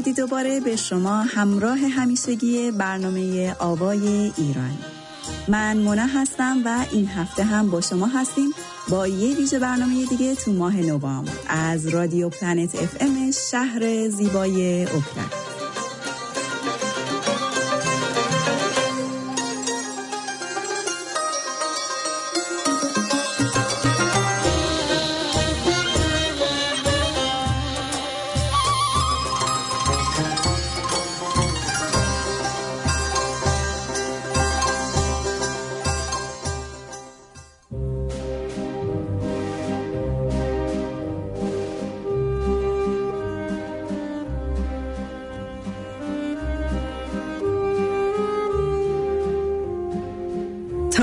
درودی دوباره به شما همراه همیشگی برنامه آوای ایران. من مونا هستم و این هفته هم با شما هستیم با یه ویژه برنامه دیگه تو ماه نوامبر از رادیو پلنت اف ام شهر زیبای اوکلند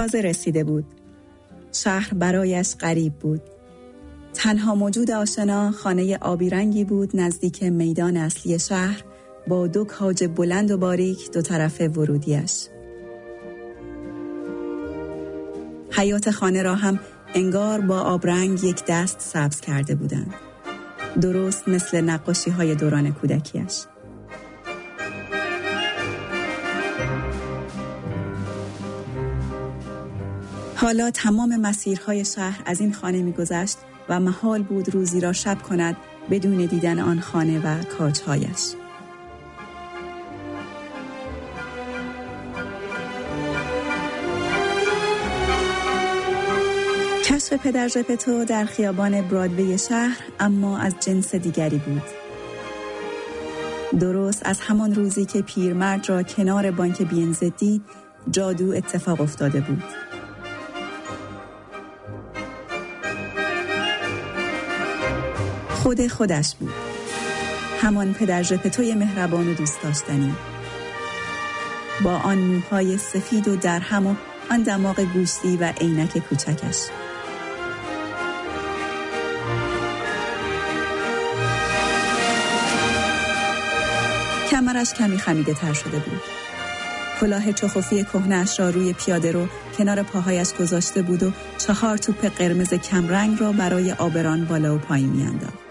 تازه رسیده بود. شهر برایش غریب بود. تنها موجود آشنا خانه آبی رنگی بود نزدیک میدان اصلی شهر با دو کاج بلند و باریک دو طرف ورودیش. حیات خانه را هم انگار با آبرنگ یک دست سبز کرده بودند. درست مثل نقاشی های دوران کودکیش. حالا تمام مسیرهای شهر از این خانه میگذشت و محال بود روزی را شب کند بدون دیدن آن خانه و کاجهایش. کشف پدر ژپتو در خیابان برادوی شهر اما از جنس دیگری بود. درست از همان روزی که پیرمرد را کنار بانک بینز دید جادو اتفاق افتاده بود. خود خودش بود. همان پدر ژپتوی مهربان و دوست داشتنی. با آن موهای سفید و درهم و آن دماغ گوشتی و عینک کوچکش. کمرش کمی خمیده تر شده بود. کلاه چخوفی کهنش را روی پیاده رو کنار پاهایش گذاشته بود و چهار توپ قرمز کمرنگ را برای آبران بالا و پایین میانداخت.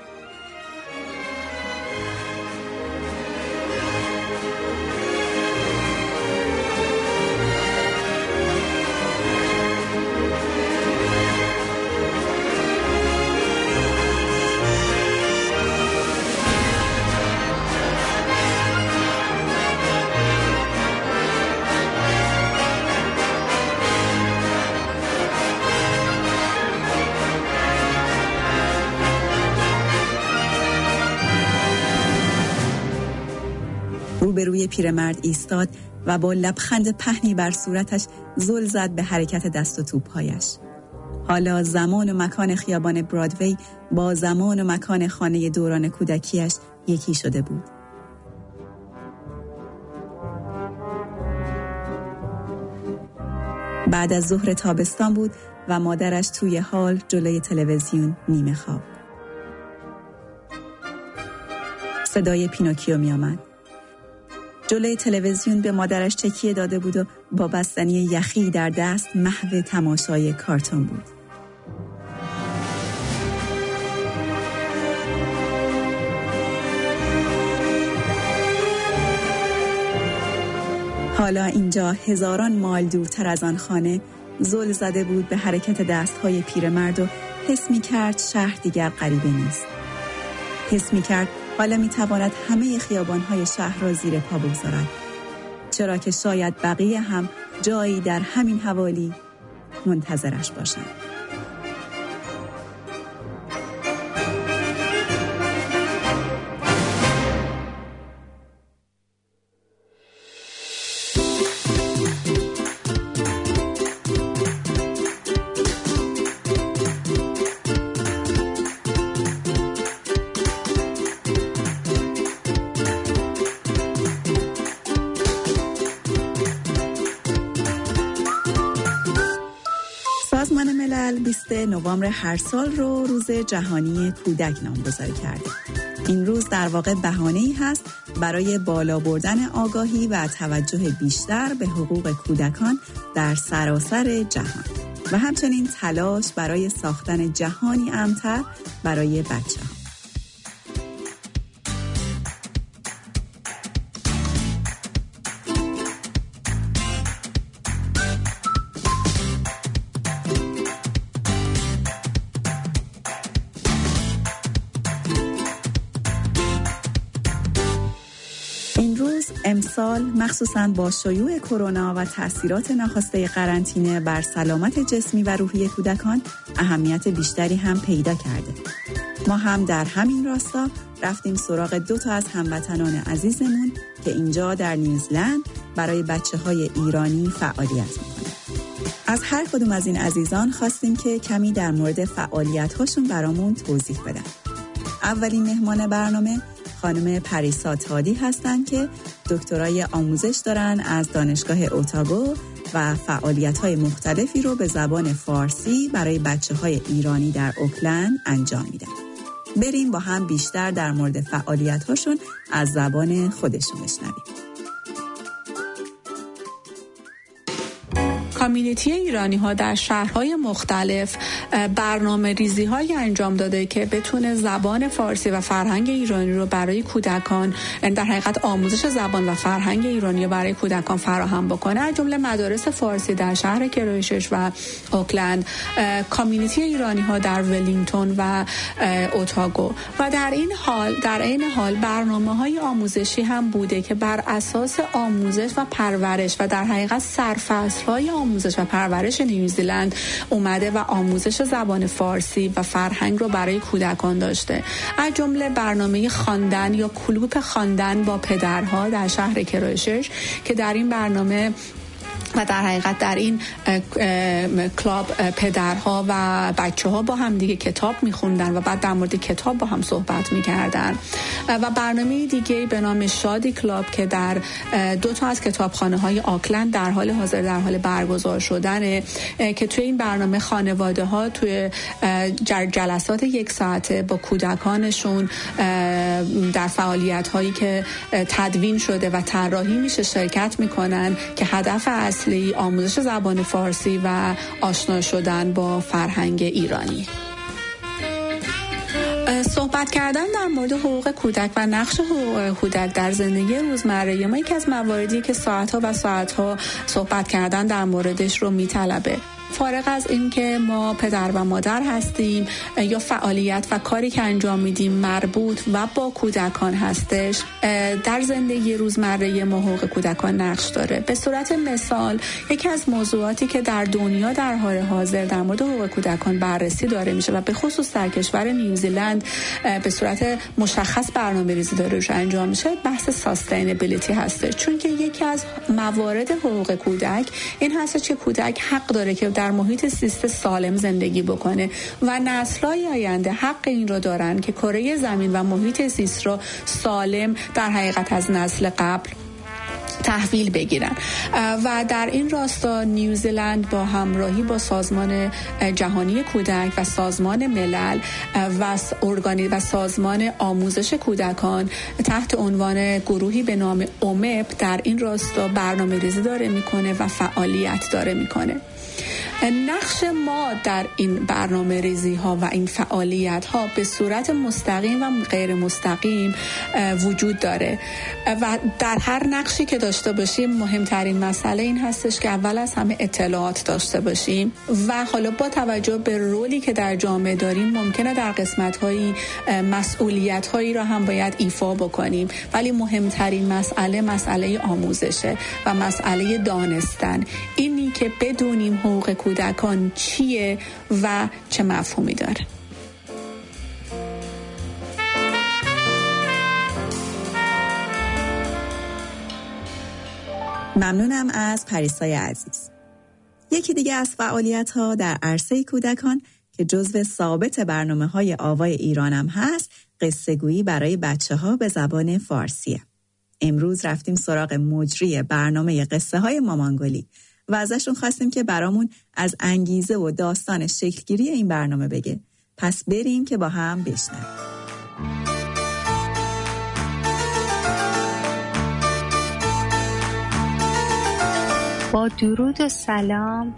روبروی پیرمرد ایستاد و با لبخند پهنی بر صورتش زل زد به حرکت دست و توپهایش. حالا زمان و مکان خیابان برادوی با زمان و مکان خانه دوران کودکیش یکی شده بود. بعد از ظهر تابستان بود و مادرش توی حال جلوی تلویزیون نیمه خواب. صدای پینوکیو می آمد. جلوی تلویزیون به مادرش تکیه داده بود و با بستنی یخی در دست محو تماشای کارتون بود. حالا اینجا هزاران مال دورتر از آن خانه زل زده بود به حرکت دستهای پیرمرد و حس می کرد شهر دیگر غریبه نیست. حس می کرد حالا می تواند همه خیابانهای شهر را زیر پا بگذارد. چرا که شاید بقیه هم جایی در همین حوالی منتظرش باشند. نوامبر هر سال رو روز جهانی کودک نامگذاری کرده. این روز در واقع بهانه ای هست برای بالا بردن آگاهی و توجه بیشتر به حقوق کودکان در سراسر جهان و همچنین تلاش برای ساختن جهانی امتر برای بچه ها. مخصوصا با شیوع کرونا و تاثیرات ناخواسته قرنطینه بر سلامت جسمی و روحی کودکان اهمیت بیشتری هم پیدا کرده. ما هم در همین راستا رفتیم سراغ دو تا از هموطنان عزیزمون که اینجا در نیوزلند برای بچه های ایرانی فعالیت می‌کنن. از هر کدوم از این عزیزان خواستیم که کمی در مورد فعالیت هاشون برامون توضیح بدن. اولین مهمان برنامه خانم پریسا تادی هستند که دکترای آموزش دارن از دانشگاه اوتاگو و فعالیت های مختلفی رو به زبان فارسی برای بچه های ایرانی در اوکلند انجام میدن. بریم با هم بیشتر در مورد فعالیت هاشون از زبان خودشون بشنویم. کامیونیتی ایرانی ها در شهرهای مختلف برنامه ریزی های انجام داده که بتونه زبان فارسی و فرهنگ ایرانی رو برای کودکان یعنی در حقیقت آموزش زبان و فرهنگ ایرانی برای کودکان فراهم بکنه. از جمله مدارس فارسی در شهر کرویشش و اوکلند کامیونیتی ایرانی ها در ولینگتون و اوتاگو و در این حال در این حال برنامه های آموزشی هم بوده که بر اساس آموزش و پرورش و در حقیقت سرفصل های آموزش و پرورش نیوزیلند اومده و آموزش زبان فارسی و فرهنگ رو برای کودکان داشته. از جمله برنامه خواندن یا کلوپ خواندن با پدرها در شهر کرایشش که در این برنامه و در حقیقت در این کلاب پدرها و بچه ها با هم دیگه کتاب میخوندن و بعد در مورد کتاب با هم صحبت می‌کردن. و برنامه دیگه به نام شادی کلاب که در دو تا از کتابخانه های آکلند در حال حاضر در حال برگزار شدنه که توی این برنامه خانواده ها توی جلسات یک ساعته با کودکانشون در فعالیت هایی که تدوین شده و طراحی میشه شرکت می‌کنن که هدف اصلی اصلی آموزش زبان فارسی و آشنا شدن با فرهنگ ایرانی. صحبت کردن در مورد حقوق کودک و نقش حقوق کودک در زندگی روزمره. ما یکی از مواردی که ساعتها و ساعتها صحبت کردن در موردش رو میطلبه. فارغ از اینکه ما پدر و مادر هستیم یا فعالیت و کاری که انجام میدیم مربوط و با کودکان هستش در زندگی روزمره ما حقوق کودکان نقش داره. به صورت مثال یکی از موضوعاتی که در دنیا در حال حاضر در مورد حقوق کودکان بررسی داره میشه و به خصوص در کشور نیوزیلند به صورت مشخص برنامه ریزی داره روش انجام میشه بحث ساستینبیلیتی هسته. چون که یکی از موارد حقوق کودک این هست که کودک حق داره که در محیط سیست سالم زندگی بکنه و نسلهای آینده حق این رو دارن که کره زمین و محیط زیست رو سالم در حقیقت از نسل قبل تحویل بگیرن. و در این راستا نیوزیلند با همراهی با سازمان جهانی کودک و سازمان ملل و ارگانی و سازمان آموزش کودکان تحت عنوان گروهی به نام اومپ در این راستا برنامه ریزی داره می‌کنه و فعالیت داره می‌کنه. نقش ما در این برنامه ریزی ها و این فعالیت ها به صورت مستقیم و غیر مستقیم وجود داره. و در هر نقشی که داشته باشیم مهمترین مسئله این هستش که اول از همه اطلاعات داشته باشیم. و حالا با توجه به رولی که در جامعه داریم ممکنه در قسمت هایی مسئولیت هایی را هم باید ایفا بکنیم. ولی مهمترین مسئله مسئله آموزشه و مسئله دانستن. اینی که بدونیم حقوق کودکان چیه و چه مفهومی داره. ممنونم از پریسای عزیز. یکی دیگه از فعالیت ها در عرصه کودکان که جزو ثابت برنامه های آوای ایرانم هست قصه گویی برای بچه ها به زبان فارسیه. امروز رفتیم سراغ مجری برنامه قصه های مامانگلی. و ازشون خواستیم که برامون از انگیزه و داستان شکلگیری این برنامه بگه. پس بریم که با هم بشنویم. با درود و سلام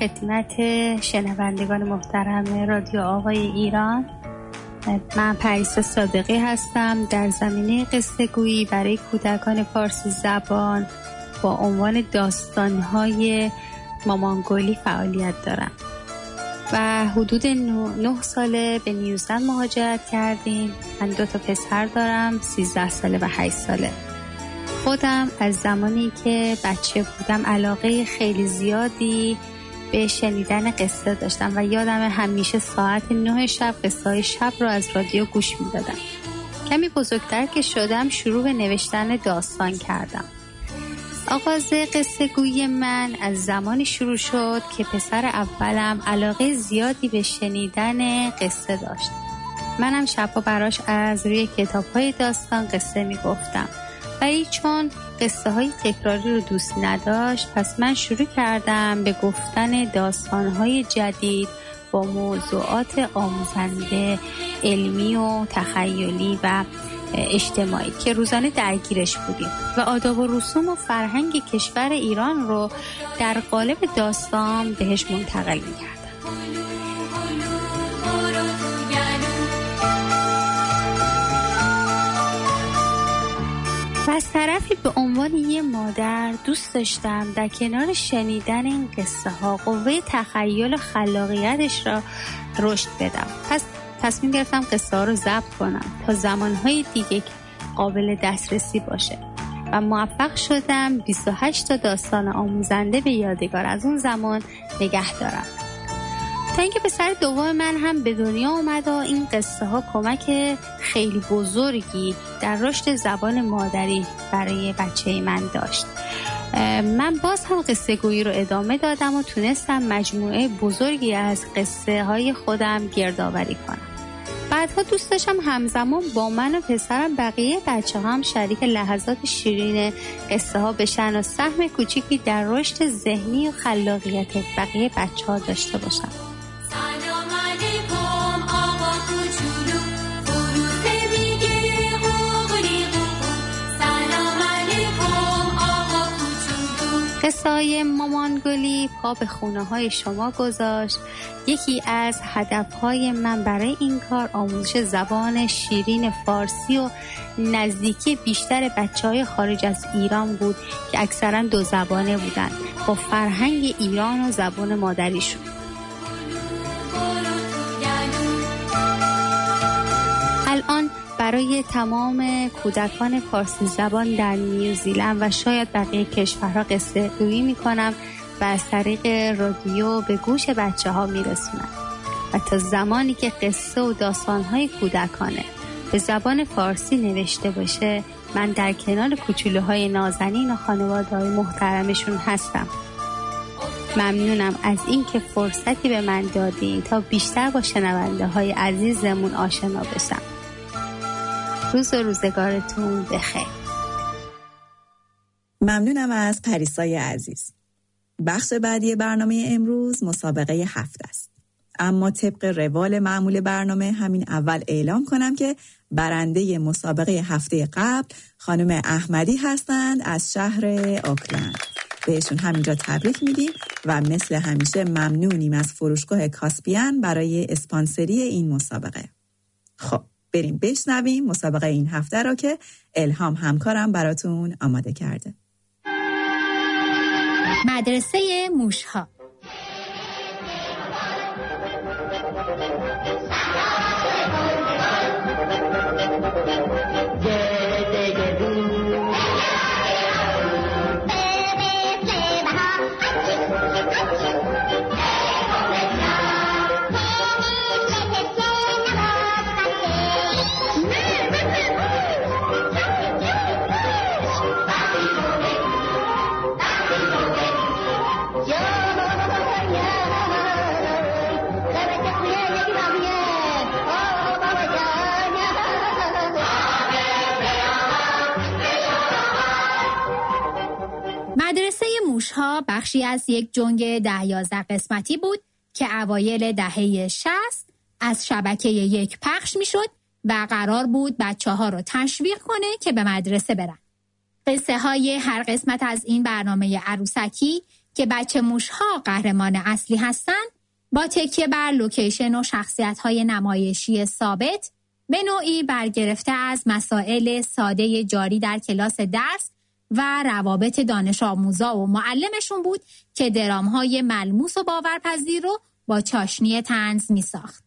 خدمت شنوندگان محترم رادیو آقای ایران. من پریسا صادقی هستم. در زمینه قصه گویی برای کودکان فارسی زبان با عنوان داستانهای مامانگولی فعالیت دارم. و حدود نه ساله به نیوزلند مهاجرت کردیم. من دو تا پسر دارم سیزده ساله و هشت ساله. خودم از زمانی که بچه بودم علاقه خیلی زیادی به شنیدن قصه داشتم و یادم همیشه ساعت نه شب قصه شب رو از رادیو گوش می‌دادم. کمی بزرگتر که شدم شروع به نوشتن داستان کردم. آغاز قصه گوی من از زمانی شروع شد که پسر اولم علاقه زیادی به شنیدن قصه داشت. منم شبها براش از روی کتاب های داستان قصه می گفتم ولی چون قصه های تکراری رو دوست نداشت پس من شروع کردم به گفتن داستان های جدید با موضوعات آموزنده علمی و تخیلی و اجتماعی که روزانه درگیرش بودیم و آداب و رسوم و فرهنگ کشور ایران رو در قالب داستان بهش منتقل می‌کرد و از طرفی به عنوان یه مادر دوست داشتم در کنار شنیدن این قصه ها قوه تخیل و خلاقیتش را رشد بدم. پس تصمیم گرفتم قصه ها رو ضبط کنم تا زمانهای دیگه قابل دسترسی باشه. و موفق شدم 28 تا داستان آموزنده به یادگار. از اون زمان نگه دارم. تا اینکه پسر دوم من هم به دنیا اومد و این قصه ها کمک خیلی بزرگی در رشد زبان مادری برای بچه من داشت. من باز هم قصه گویی رو ادامه دادم و تونستم مجموعه بزرگی از قصه های خودم گردآوری کنم. بعدها دوست داشتم همزمان با من و پسرم بقیه بچه هم شریک لحظات شیرین قصه ها بشن و سهم کوچیکی در رشد ذهنی و خلاقیت بقیه بچه ها داشته باشم قصای مامان گلی پا به خونه های شما گذاشت. یکی از هدف های من برای این کار آموزش زبان شیرین فارسی و نزدیکی بیشتر بچه های خارج از ایران بود که اکثرا دو زبانه بودند. با فرهنگ ایران و زبان مادریشون. الان برای تمام کودکان فارسی زبان در نیوزیلند و شاید بقیه کشورها قصه گویی می کنم و از طریق رادیو به گوش بچه ها می رسونم. و تا زمانی که قصه و داستان های کودکانه به زبان فارسی نوشته باشه من در کنار های نازنین و خانواده های محترمشون هستم ممنونم از اینکه فرصتی به من دادین تا بیشتر با شنونده های عزیزمون آشنا بشم روز و روزگارتون بخیر. ممنونم از پریسای عزیز. بخش بعدی برنامه امروز مسابقه هفت است. اما طبق روال معمول برنامه همین اول اعلام کنم که برنده مسابقه هفته قبل خانم احمدی هستند از شهر آکلند بهشون همینجا تبریک میدیم و مثل همیشه ممنونیم از فروشگاه کاسپیان برای اسپانسری این مسابقه. خب بریم بشنویم مسابقه این هفته را که الهام همکارم براتون آماده کرده. مدرسه موشها. بخشی از یک جنگ ده یازده قسمتی بود که اوایل دهه شست از شبکه یک پخش می‌شد و قرار بود بچه ها رو تشویق کنه که به مدرسه برن. قصه های هر قسمت از این برنامه عروسکی که بچه موش ها قهرمان اصلی هستند با تکیه بر لوکیشن و شخصیت های نمایشی ثابت به نوعی برگرفته از مسائل ساده جاری در کلاس درس و روابط دانش آموزا و معلمشون بود که درام های ملموس و باورپذیر رو با چاشنی تنز می ساخت.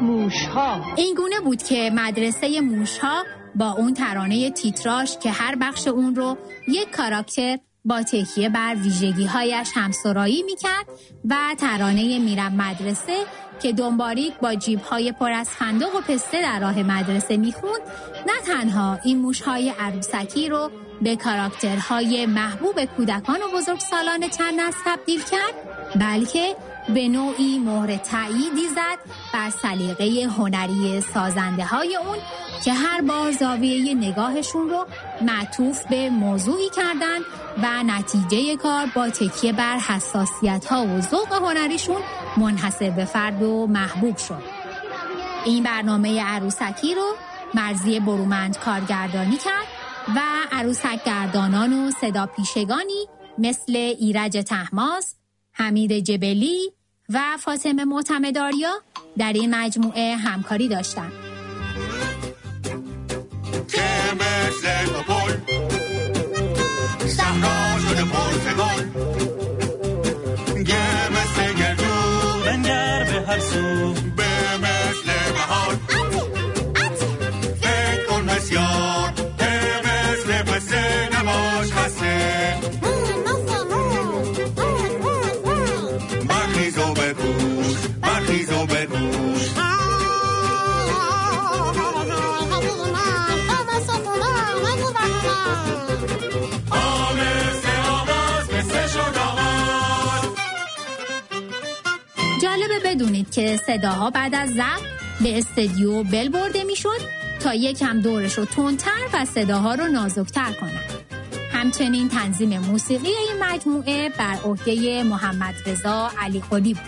موشها این گونه بود که مدرسه موشها با اون ترانه تیتراش که هر بخش اون رو یک کاراکتر با تکیه بر ویژگی هایش همسرایی می‌کرد و ترانه میرم مدرسه که دنباریک با جیب های پر از فندق و پسته در راه مدرسه می‌خوند نه تنها این موش های عروسکی رو به کاراکترهای محبوب کودکان و بزرگسالان چند نسل تبدیل کرد بلکه به نوعی مهر تأییدی زد بر سلیقه هنری سازنده های اون که هر بار زاویه نگاهشون رو معطوف به موضوعی کردن و نتیجه کار با تکیه بر حساسیت ها و ذوق هنریشون منحصر به فرد و محبوب شد. این برنامه عروسکی رو مرزی برومند کارگردانی کرد و عروسک گردانان و صدا پیشگانی مثل ایرج تحماس، حمید جبلی و فاطمه معتمداریا در این مجموعه همکاری داشتند. صداها بعد از ضبط به استدیو بل برده می‌شد تا یکم دورش رو تندتر و صداها رو نازکتر کنند. همچنین تنظیم موسیقی این مجموعه بر عهده محمد رضا علی قلی بود.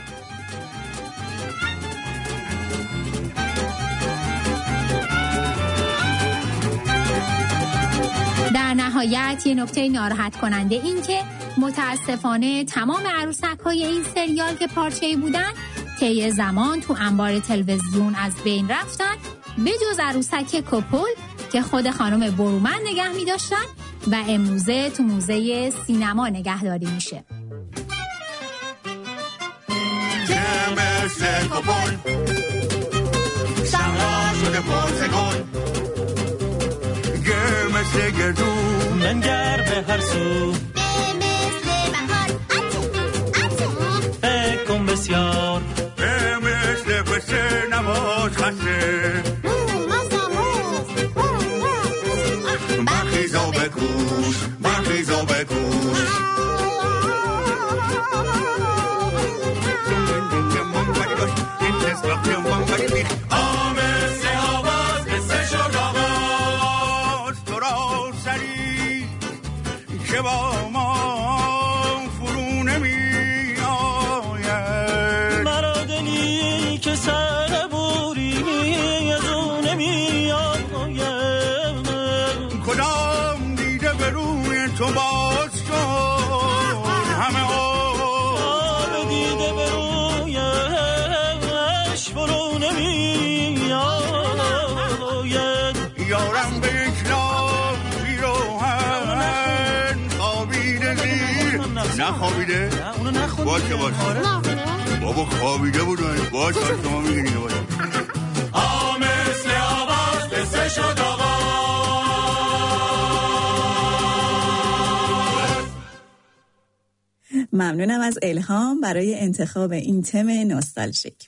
در نهایت یه نکته ناراحت کننده این که متاسفانه تمام عروسک های این سریال که پارچه‌ای بودن طی زمان تو انبار تلویزیون از بین رفتن به جز عروسک کپل که خود خانم برومن نگه می داشتن و امروزه تو موزه سینما نگهداری میشه. مثل منگر به هر سو. فکر کن بسیار. به مثل haszy. Bachy zobek kurz, bachy zobek kurz. Bachy zobek. باشه آره. بابا خوابیده بود باش باش شما میگنید باش شد ممنونم از الهام برای انتخاب این تم نوستالژیک.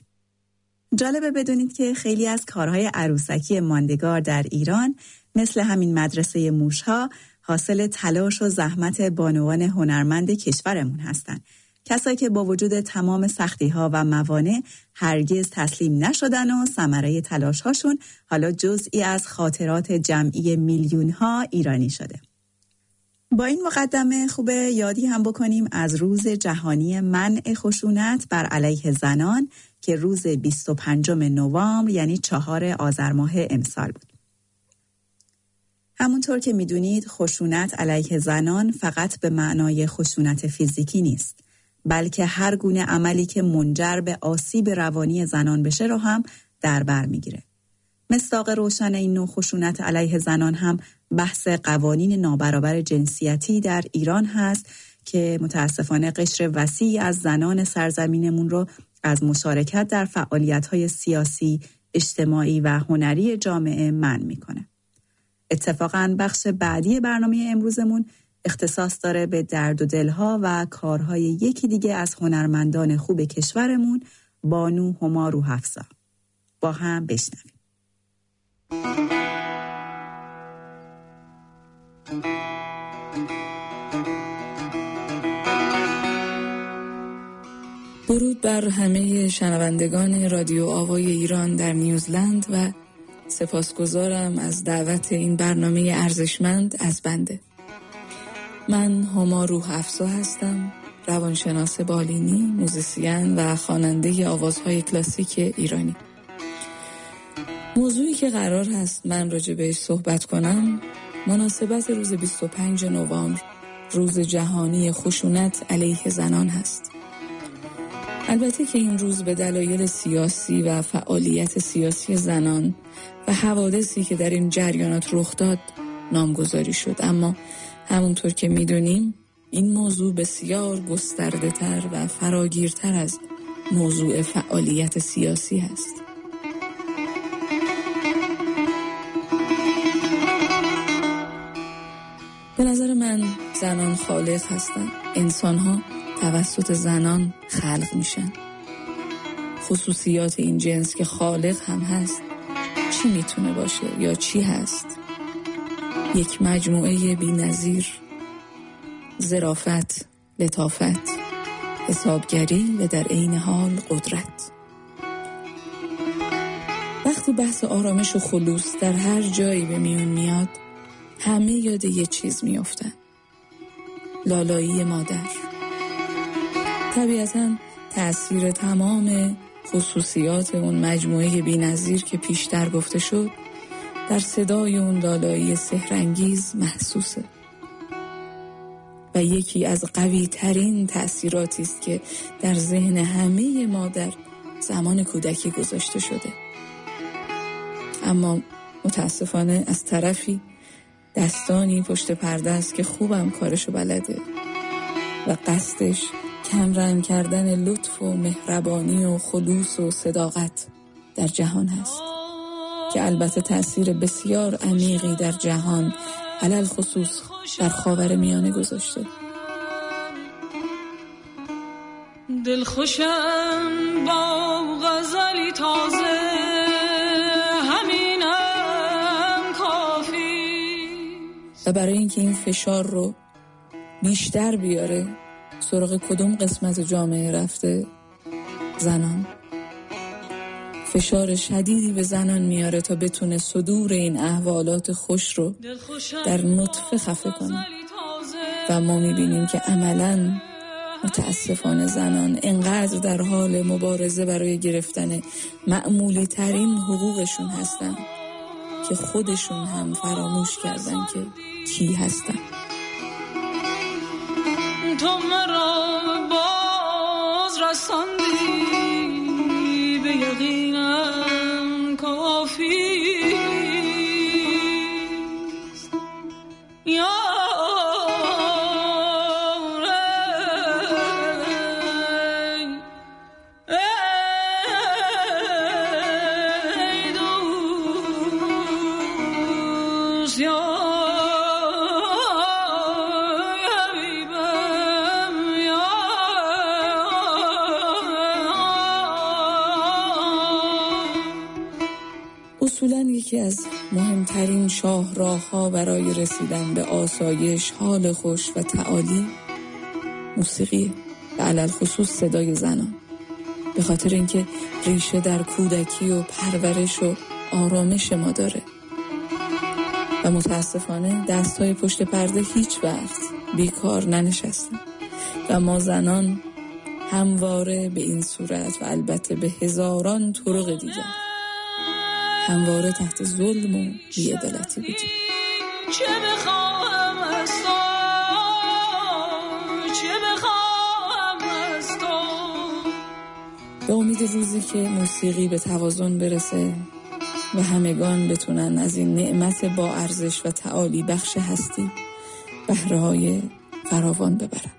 جالبه بدونید که خیلی از کارهای عروسکی ماندگار در ایران مثل همین مدرسه موشها حاصل تلاش و زحمت بانوان هنرمند کشورمون هستند. کسایی که با وجود تمام سختی ها و موانع هرگز تسلیم نشدن و ثمره تلاش هاشون حالا جزئی از خاطرات جمعی میلیون ها ایرانی شده. با این مقدمه خوبه یادی هم بکنیم از روز جهانی منع خشونت بر علیه زنان که روز 25 نوامبر یعنی چهار آذر ماه امسال بود. همونطور که می‌دونید خشونت علیه زنان فقط به معنای خشونت فیزیکی نیست بلکه هر گونه عملی که منجر به آسیب روانی زنان بشه رو هم در بر می‌گیره. مصداق روشن این نوع خشونت علیه زنان هم بحث قوانین نابرابر جنسیتی در ایران هست که متاسفانه قشر وسیعی از زنان سرزمینمون رو از مشارکت در فعالیت‌های سیاسی، اجتماعی و هنری جامعه من می‌کنه. اتفاقا بخش بعدی برنامه امروزمون اختصاص داره به درد و دلها و کارهای یکی دیگه از هنرمندان خوب کشورمون بانو هما روحفزا. با هم بشنویم. درود بر همه شنوندگان رادیو آوای ایران در نیوزلند و سپاسگزارم از دعوت این برنامه ارزشمند از بنده من هما روح افزا هستم. روانشناس بالینی، موزیسین و خواننده آوازهای کلاسیک ایرانی. موضوعی که قرار هست من راجع بهش صحبت کنم مناسبت روز 25 نوامبر روز جهانی خشونت علیه زنان هست. البته که این روز به دلایل سیاسی و فعالیت سیاسی زنان و حوادثی که در این جریانات رخ داد نامگذاری شد اما همونطور که می‌دونیم این موضوع بسیار گسترده تر و فراگیرتر از موضوع فعالیت سیاسی است. به نظر من زنان خالق هستند. انسان ها توسط زنان خلق میشن. خصوصیات این جنس که خالق هم هست چی می‌تونه باشه یا چی هست؟ یک مجموعه بی نظیر زرافت، لطافت، حسابگری و در عین حال قدرت. وقتی بحث آرامش و خلوص در هر جایی به میون میاد همه یاد یه چیز میافتن. لالایی مادر. طبیعتا تأثیر تمام خصوصیات اون مجموعه بینظیر که پیشتر گفته شد در صدای اون لالایی سهرنگیز محسوسه. و یکی از قوی ترین تأثیراتی است که در ذهن همه ما در زمان کودکی گذاشته شده. اما متاسفانه از طرفی دستانی پشت پرده است که خوبم کارشو بلده و قصدش کمرنگ کردن لطف و مهربانی و خلوص و صداقت در جهان هست. که البته تاثیر بسیار عمیقی در جهان علل خصوص در خاور میانه گذاشته. دلخوشم با غزلی تازه همینم کافی. و برای اینکه این فشار رو بیشتر بیاره سراغ کدوم قسمت جامعه رفته؟ زنان. فشار شدیدی به زنان میاره تا بتونه صدور این احوالات خوش رو در نطفه خفه کنه. و ما می‌بینیم که عملا متاسفانه زنان انقدر در حال مبارزه برای گرفتن معمولی ترین حقوقشون هستن که خودشون هم فراموش کردن که کی هستن. تو مرا مهمترین شاه ها برای رسیدن به آسایش، حال خوش و تعالی موسیقی و علل خصوص صدای زنان. به خاطر اینکه ریشه در کودکی و پرورش و آرامش ما داره. و متاسفانه دست های پشت پرده هیچ وقت بیکار ننشستن. و ما زنان همواره به این صورت و البته به هزاران طرق دیگر همواره تحت ظلم و بیعدالتی بودیم چه بخواهم از تو؟ چه بخواهم از تو؟ به امید روزی که موسیقی به توازن برسه و همگان بتونن از این نعمت با ارزش و تعالی بخش هستی بهره های فراوان ببرن.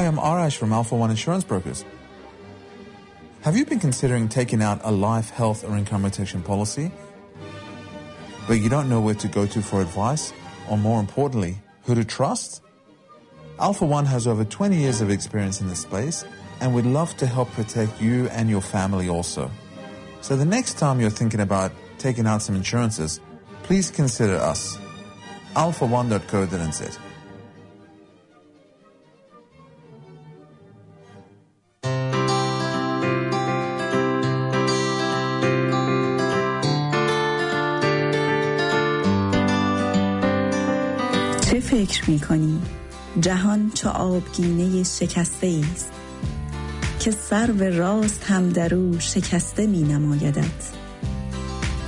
From Alpha One Insurance Brokers. Have you been considering taking out a life, health, or income protection policy, but you don't know where to go to for advice, or more importantly, who to trust? Alpha One has over 20 years of experience in this space, and we'd love to help protect you and your family also. So the next time you're thinking about taking out some insurances, please consider us. alpha1.co.nz. می کنی جهان چو آبگینه شکسته است. که سر به راست هم در او شکسته می نمایدد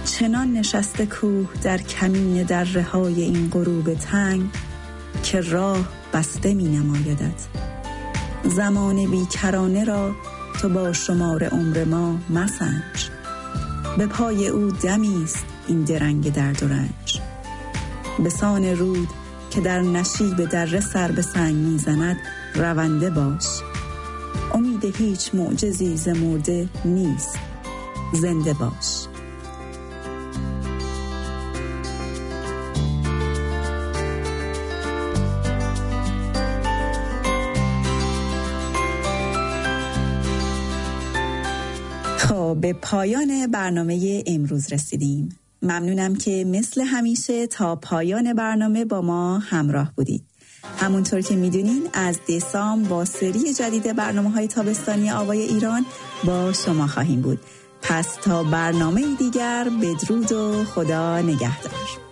چنان نشسته کوه در کمین در های این غروب تنگ که راه بسته می نمایدد زمان بیکرانه را تو با شمار عمر ما مسنج. به پای او دمی است این درنگ درد و رنج. به سان رود که در نشیب دره سر به سنگ می‌زند رونده باش. امید هیچ معجزی ز نیست. زنده باش. خب به پایان برنامه امروز رسیدیم. ممنونم که مثل همیشه تا پایان برنامه با ما همراه بودید. همونطور که می‌دونین از دسام با سری جدید برنامه های تابستانی آوای ایران با شما خواهیم بود. پس تا برنامه دیگر بدرود و خدا نگهدار.